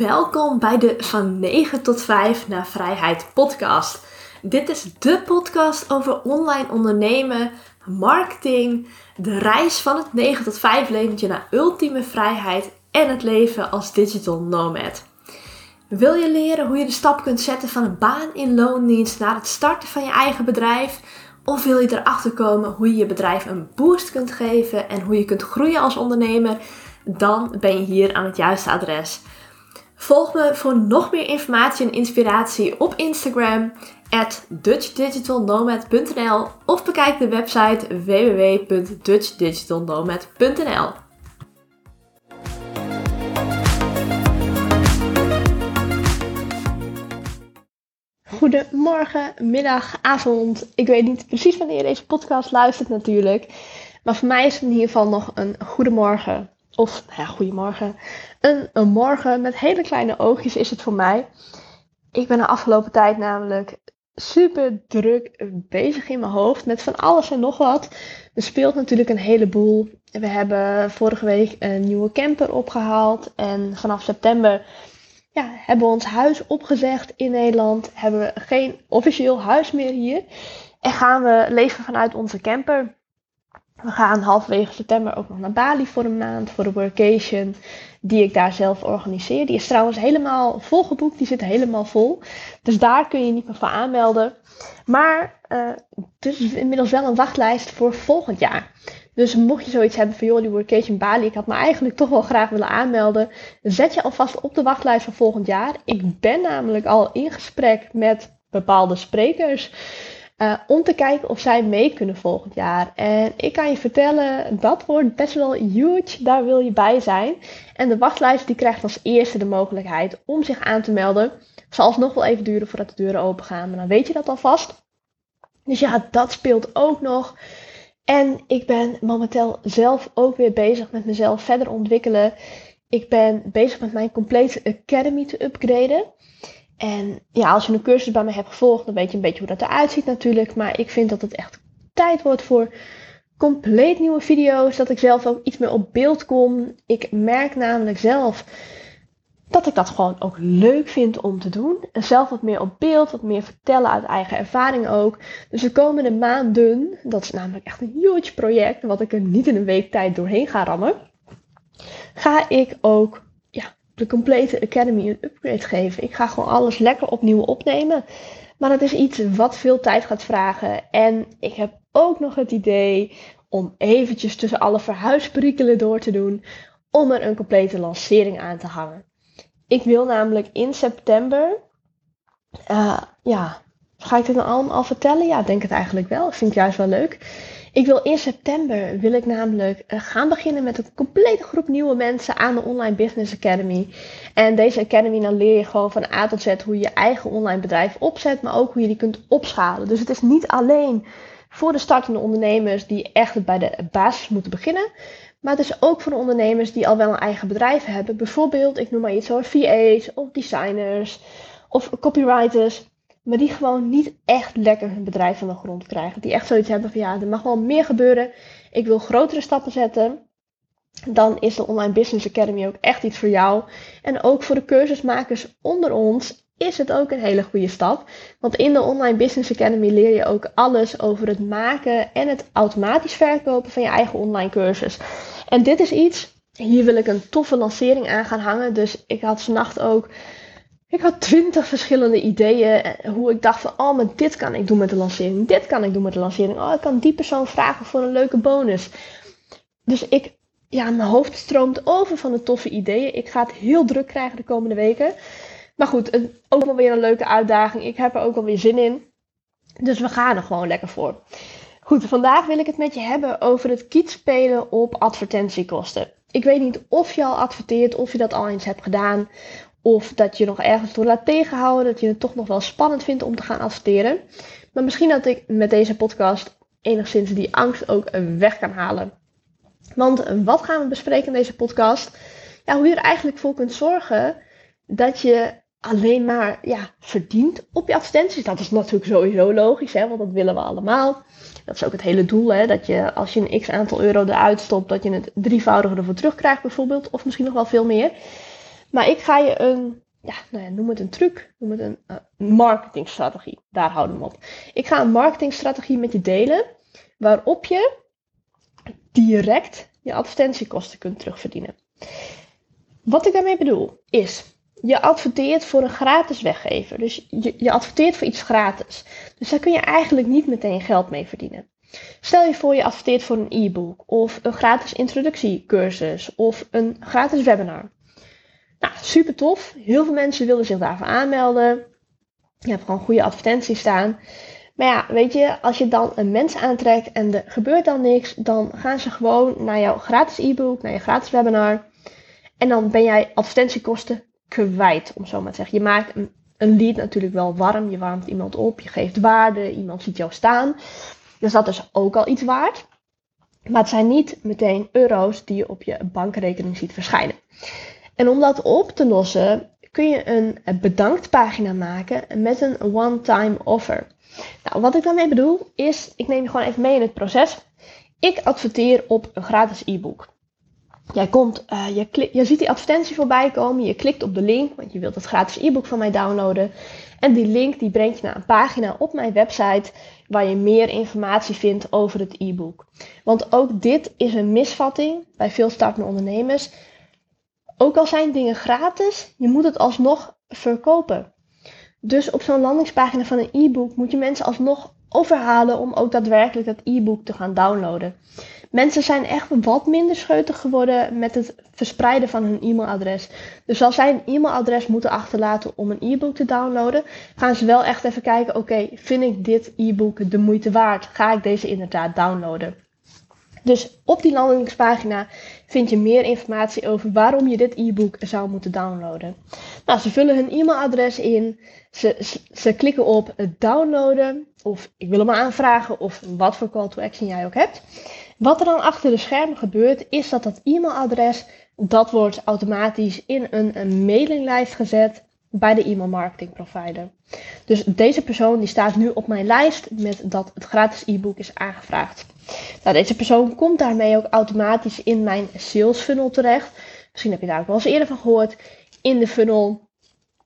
Welkom bij de Van 9 tot 5 naar Vrijheid podcast. Dit is de podcast over online ondernemen, marketing, de reis van het 9 tot 5 leventje naar ultieme vrijheid en het leven als digital nomad. Wil je leren hoe je de stap kunt zetten van een baan in loondienst naar het starten van je eigen bedrijf? Of wil je erachter komen hoe je je bedrijf een boost kunt geven en hoe je kunt groeien als ondernemer? Dan ben je hier aan het juiste adres. Volg me voor nog meer informatie en inspiratie op Instagram at dutchdigitalnomad.nl of bekijk de website www.dutchdigitalnomad.nl. Goedemorgen, middag, avond. Ik weet niet precies wanneer je deze podcast luistert natuurlijk. Maar voor mij is het in ieder geval nog een goedemorgen. Of, ja, goedemorgen. Een, een morgen met hele kleine oogjes is het voor mij. Ik ben de afgelopen tijd namelijk super druk bezig in mijn hoofd met van alles en nog wat. Er speelt natuurlijk een heleboel. We hebben vorige week een nieuwe camper opgehaald. En vanaf september ja, hebben we ons huis opgezegd in Nederland. Hebben we geen officieel huis meer hier. En gaan we leven vanuit onze camper. We gaan halverwege september ook nog naar Bali voor een maand voor een workation die ik daar zelf organiseer. Die is trouwens helemaal volgeboekt, die zit helemaal vol. Dus daar kun je niet meer voor aanmelden. Maar uh, is inmiddels wel een wachtlijst voor volgend jaar. Dus mocht je zoiets hebben van joh, die workation Bali, ik had me eigenlijk toch wel graag willen aanmelden. Zet je alvast op de wachtlijst voor volgend jaar. Ik ben namelijk al in gesprek met bepaalde sprekers. Uh, om te kijken of zij mee kunnen volgend jaar. En ik kan je vertellen, dat wordt best wel huge. Daar wil je bij zijn. En de wachtlijst die krijgt als eerste de mogelijkheid om zich aan te melden. Zal het nog wel even duren voordat de deuren open gaan, maar dan weet je dat alvast. Dus ja, dat speelt ook nog. En ik ben momenteel zelf ook weer bezig met mezelf verder ontwikkelen. Ik ben bezig met mijn complete academy te upgraden. En ja, als je een cursus bij me hebt gevolgd, dan weet je een beetje hoe dat eruit ziet natuurlijk. Maar ik vind dat het echt tijd wordt voor compleet nieuwe video's. Dat ik zelf ook iets meer op beeld kom. Ik merk namelijk zelf dat ik dat gewoon ook leuk vind om te doen. En zelf wat meer op beeld, wat meer vertellen uit eigen ervaring ook. Dus de komende maanden, dat is namelijk echt een huge project, wat ik er niet in een week tijd doorheen ga rammen. Ga ik ook de complete Academy een upgrade geven. Ik ga gewoon alles lekker opnieuw opnemen. Maar dat is iets wat veel tijd gaat vragen. En ik heb ook nog het idee om eventjes tussen alle verhuisperikelen door te doen. Om er een complete lancering aan te hangen. Ik wil namelijk in september. Uh, ja, ga ik dit nou allemaal vertellen? Ja, ik denk het eigenlijk wel. Ik vind het juist wel leuk. Ik wil in september wil ik namelijk eh, gaan beginnen met een complete groep nieuwe mensen aan de Online Business Academy. En deze academy dan leer je gewoon van A tot Z hoe je je eigen online bedrijf opzet, maar ook hoe je die kunt opschalen. Dus het is niet alleen voor de startende ondernemers die echt bij de basis moeten beginnen. Maar het is ook voor de ondernemers die al wel een eigen bedrijf hebben. Bijvoorbeeld, ik noem maar iets hoor, VA's of designers of copywriters. Maar die gewoon niet echt lekker hun bedrijf van de grond krijgen. Die echt zoiets hebben van ja, er mag wel meer gebeuren. Ik wil grotere stappen zetten. Dan is de Online Business Academy ook echt iets voor jou. En ook voor de cursusmakers onder ons is het ook een hele goede stap. Want in de Online Business Academy leer je ook alles over het maken en het automatisch verkopen van je eigen online cursus. En dit is iets, hier wil ik een toffe lancering aan gaan hangen. Dus ik had vannacht ook ik had twintig verschillende ideeën. Eh, hoe ik dacht van, oh, maar dit kan ik doen met de lancering. Dit kan ik doen met de lancering. Oh, ik kan die persoon vragen voor een leuke bonus. Dus ik, ja, mijn hoofd stroomt over van de toffe ideeën. Ik ga het heel druk krijgen de komende weken. Maar goed, ook wel weer een leuke uitdaging. Ik heb er ook alweer zin in. Dus we gaan er gewoon lekker voor. Goed, vandaag wil ik het met je hebben over het kietspelen op advertentiekosten. Ik weet niet of je al adverteert, of je dat al eens hebt gedaan, of dat je nog ergens door laat tegenhouden. Dat je het toch nog wel spannend vindt om te gaan adverteren. Maar misschien dat ik met deze podcast enigszins die angst ook weg kan halen. Want wat gaan we bespreken in deze podcast? Ja, hoe je er eigenlijk voor kunt zorgen dat je alleen maar ja, verdient op je advertenties. Dat is natuurlijk sowieso logisch, hè, want dat willen we allemaal. Dat is ook het hele doel, hè, dat je als je een x aantal euro eruit stopt, dat je het drievoudige ervoor terugkrijgt bijvoorbeeld. Of misschien nog wel veel meer. Maar ik ga je een, ja, nou ja, noem het een truc, noem het een uh, marketingstrategie. Daar houden we op. Ik ga een marketingstrategie met je delen waarop je direct je advertentiekosten kunt terugverdienen. Wat ik daarmee bedoel is, je adverteert voor een gratis weggever. Dus je, je adverteert voor iets gratis. Dus daar kun je eigenlijk niet meteen geld mee verdienen. Stel je voor je adverteert voor een e-book of een gratis introductiecursus of een gratis webinar. Nou, super tof. Heel veel mensen willen zich daarvoor aanmelden. Je hebt gewoon goede advertenties staan. Maar ja, weet je, als je dan een mens aantrekt en er gebeurt dan niks, dan gaan ze gewoon naar jouw gratis e-book, naar je gratis webinar. En dan ben jij advertentiekosten kwijt, om zo maar te zeggen. Je maakt een, een lead natuurlijk wel warm. Je warmt iemand op, je geeft waarde, iemand ziet jou staan. Dus dat is ook al iets waard. Maar het zijn niet meteen euro's die je op je bankrekening ziet verschijnen. En om dat op te lossen kun je een bedanktpagina maken met een one-time offer. Nou, wat ik daarmee bedoel is, ik neem je gewoon even mee in het proces. Ik adverteer op een gratis e-book. Jij komt, uh, je, je ziet die advertentie voorbij komen, je klikt op de link, want je wilt het gratis e-book van mij downloaden. En die link die brengt je naar een pagina op mijn website waar je meer informatie vindt over het e-book. Want ook dit is een misvatting bij veel startende ondernemers. Ook al zijn dingen gratis, je moet het alsnog verkopen. Dus op zo'n landingspagina van een e-book moet je mensen alsnog overhalen om ook daadwerkelijk dat e-book te gaan downloaden. Mensen zijn echt wat minder scheutig geworden met het verspreiden van hun e-mailadres. Dus als zij een e-mailadres moeten achterlaten om een e-book te downloaden, gaan ze wel echt even kijken: oké, vind ik dit e-book de moeite waard? Ga ik deze inderdaad downloaden? Dus op die landingspagina vind je meer informatie over waarom je dit e-book zou moeten downloaden. Nou, ze vullen hun e-mailadres in, ze, ze, klikken op downloaden of ik wil hem aanvragen of wat voor call to action jij ook hebt. Wat er dan achter de schermen gebeurt, is dat dat e-mailadres, dat wordt automatisch in een, een mailinglijst gezet bij de e-mail marketing provider. Dus deze persoon die staat nu op mijn lijst met dat het gratis e-book is aangevraagd. Nou, deze persoon komt daarmee ook automatisch in mijn sales funnel terecht. Misschien heb je daar ook wel eens eerder van gehoord. In de funnel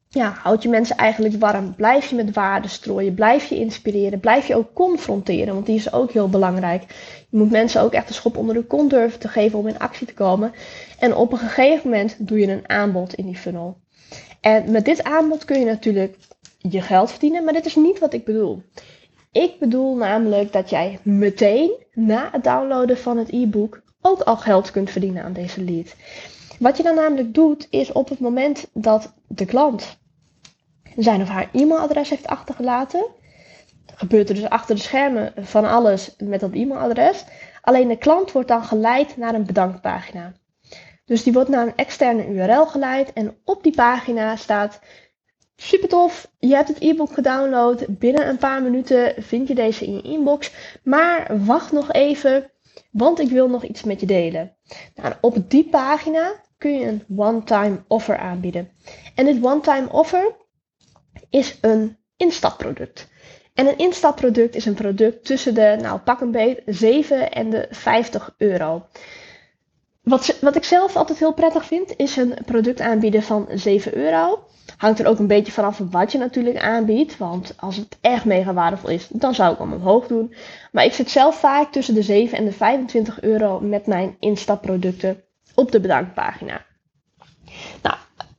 ja, houd je mensen eigenlijk warm. Blijf je met waarde strooien. Blijf je inspireren. Blijf je ook confronteren. Want die is ook heel belangrijk. Je moet mensen ook echt een schop onder de kont durven te geven om in actie te komen. En op een gegeven moment doe je een aanbod in die funnel. En met dit aanbod kun je natuurlijk je geld verdienen. Maar dit is niet wat ik bedoel. Ik bedoel namelijk dat jij meteen na het downloaden van het e-book ook al geld kunt verdienen aan deze lead. Wat je dan namelijk doet, is op het moment dat de klant zijn of haar e-mailadres heeft achtergelaten, gebeurt er dus achter de schermen van alles met dat e-mailadres. Alleen de klant wordt dan geleid naar een bedankpagina. Dus die wordt naar een externe URL geleid en op die pagina staat Super tof, je hebt het e-book gedownload. Binnen een paar minuten vind je deze in je inbox. Maar wacht nog even, want ik wil nog iets met je delen. Nou, op die pagina kun je een one-time offer aanbieden. En dit one-time offer is een instapproduct. En een instapproduct is een product tussen de, nou pak een beet, 7 en de 50 euro. Wat, wat ik zelf altijd heel prettig vind, is een product aanbieden van 7 euro. Hangt er ook een beetje vanaf wat je natuurlijk aanbiedt. Want als het echt mega waardevol is, dan zou ik hem omhoog doen. Maar ik zit zelf vaak tussen de 7 en de 25 euro met mijn instapproducten op de bedankpagina. Nou,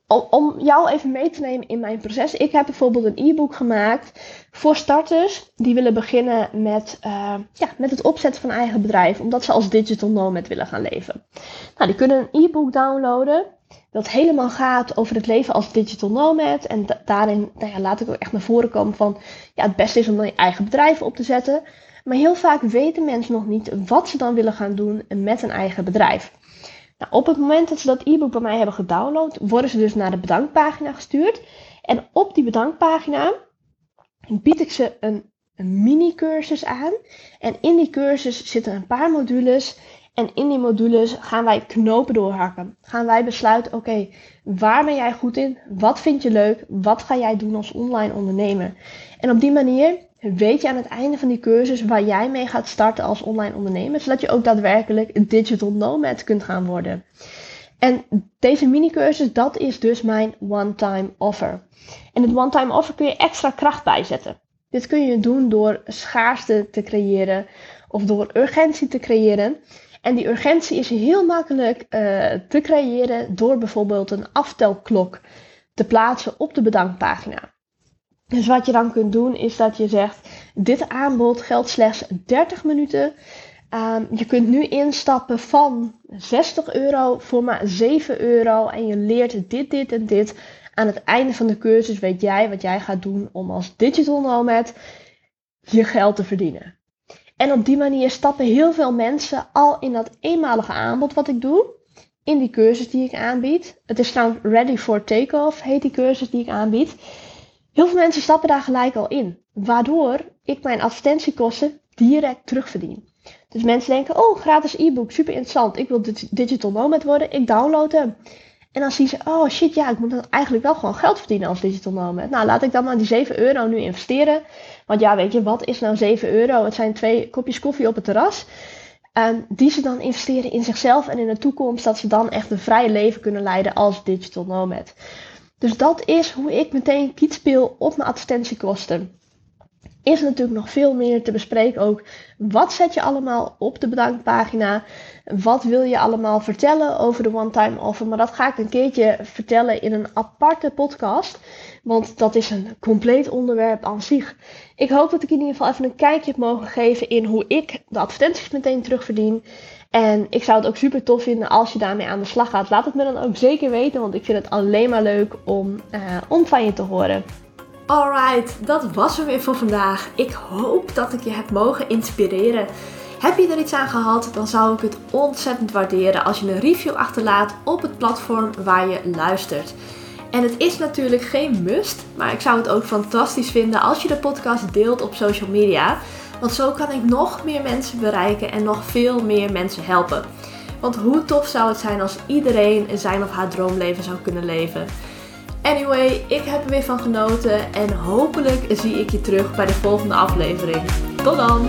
om, jou even mee te nemen in mijn proces. Ik heb bijvoorbeeld een e-book gemaakt voor starters die willen beginnen met, uh, ja, met het opzetten van eigen bedrijf. Omdat ze als digital nomad willen gaan leven. Nou, die kunnen een e-book downloaden dat helemaal gaat over het leven als digital nomad. En daarin nou ja, laat ik ook echt naar voren komen van ja, het beste is om dan je eigen bedrijf op te zetten. Maar heel vaak weten mensen nog niet wat ze dan willen gaan doen met een eigen bedrijf. Nou, op het moment dat ze dat e-book bij mij hebben gedownload, worden ze dus naar de bedankpagina gestuurd. En op die bedankpagina bied ik ze een, een mini-cursus aan. En in die cursus zitten een paar modules. En in die modules gaan wij knopen doorhakken. Gaan wij besluiten, oké, waar ben jij goed in? Wat vind je leuk? Wat ga jij doen als online ondernemer? En op die manier weet je aan het einde van die cursus waar jij mee gaat starten als online ondernemer, zodat je ook daadwerkelijk een digital nomad kunt gaan worden. En deze mini-cursus, dat is dus mijn one-time offer. En het one-time offer kun je extra kracht bijzetten. Dit kun je doen door schaarste te creëren of door urgentie te creëren. En die urgentie is heel makkelijk uh, te creëren door bijvoorbeeld een aftelklok te plaatsen op de bedankpagina. Dus wat je dan kunt doen is dat je zegt: dit aanbod geldt slechts 30 minuten. Um, je kunt nu instappen van 60 euro voor maar 7 euro en je leert dit, dit en dit. Aan het einde van de cursus weet jij wat jij gaat doen om als digital nomad je geld te verdienen. En op die manier stappen heel veel mensen al in dat eenmalige aanbod wat ik doe. In die cursus die ik aanbied. Het is trouwens Ready for Takeoff, heet die cursus die ik aanbied. Heel veel mensen stappen daar gelijk al in. Waardoor ik mijn advertentiekosten direct terugverdien. Dus mensen denken, oh, gratis e-book, super interessant. Ik wil digital nomad worden. Ik download hem. En dan zien ze, oh shit, ja, ik moet dan eigenlijk wel gewoon geld verdienen als digital nomad. Nou, laat ik dan maar die 7 euro nu investeren. Want ja, weet je, wat is nou 7 euro? Het zijn twee kopjes koffie op het terras. En die ze dan investeren in zichzelf en in de toekomst, dat ze dan echt een vrij leven kunnen leiden als digital nomad. Dus dat is hoe ik meteen kiet speel op mijn advertentiekosten is natuurlijk nog veel meer te bespreken. Ook wat zet je allemaal op de bedankpagina? Wat wil je allemaal vertellen over de one-time offer? Maar dat ga ik een keertje vertellen in een aparte podcast. Want dat is een compleet onderwerp aan zich. Ik hoop dat ik in ieder geval even een kijkje heb mogen geven in hoe ik de advertenties meteen terugverdien. En ik zou het ook super tof vinden als je daarmee aan de slag gaat. Laat het me dan ook zeker weten, want ik vind het alleen maar leuk om, uh, om van je te horen. Alright, dat was hem weer voor vandaag. Ik hoop dat ik je heb mogen inspireren. Heb je er iets aan gehad, dan zou ik het ontzettend waarderen als je een review achterlaat op het platform waar je luistert. En het is natuurlijk geen must, maar ik zou het ook fantastisch vinden als je de podcast deelt op social media. Want zo kan ik nog meer mensen bereiken en nog veel meer mensen helpen. Want hoe tof zou het zijn als iedereen zijn of haar droomleven zou kunnen leven? Anyway, ik heb er weer van genoten en hopelijk zie ik je terug bij de volgende aflevering. Tot dan!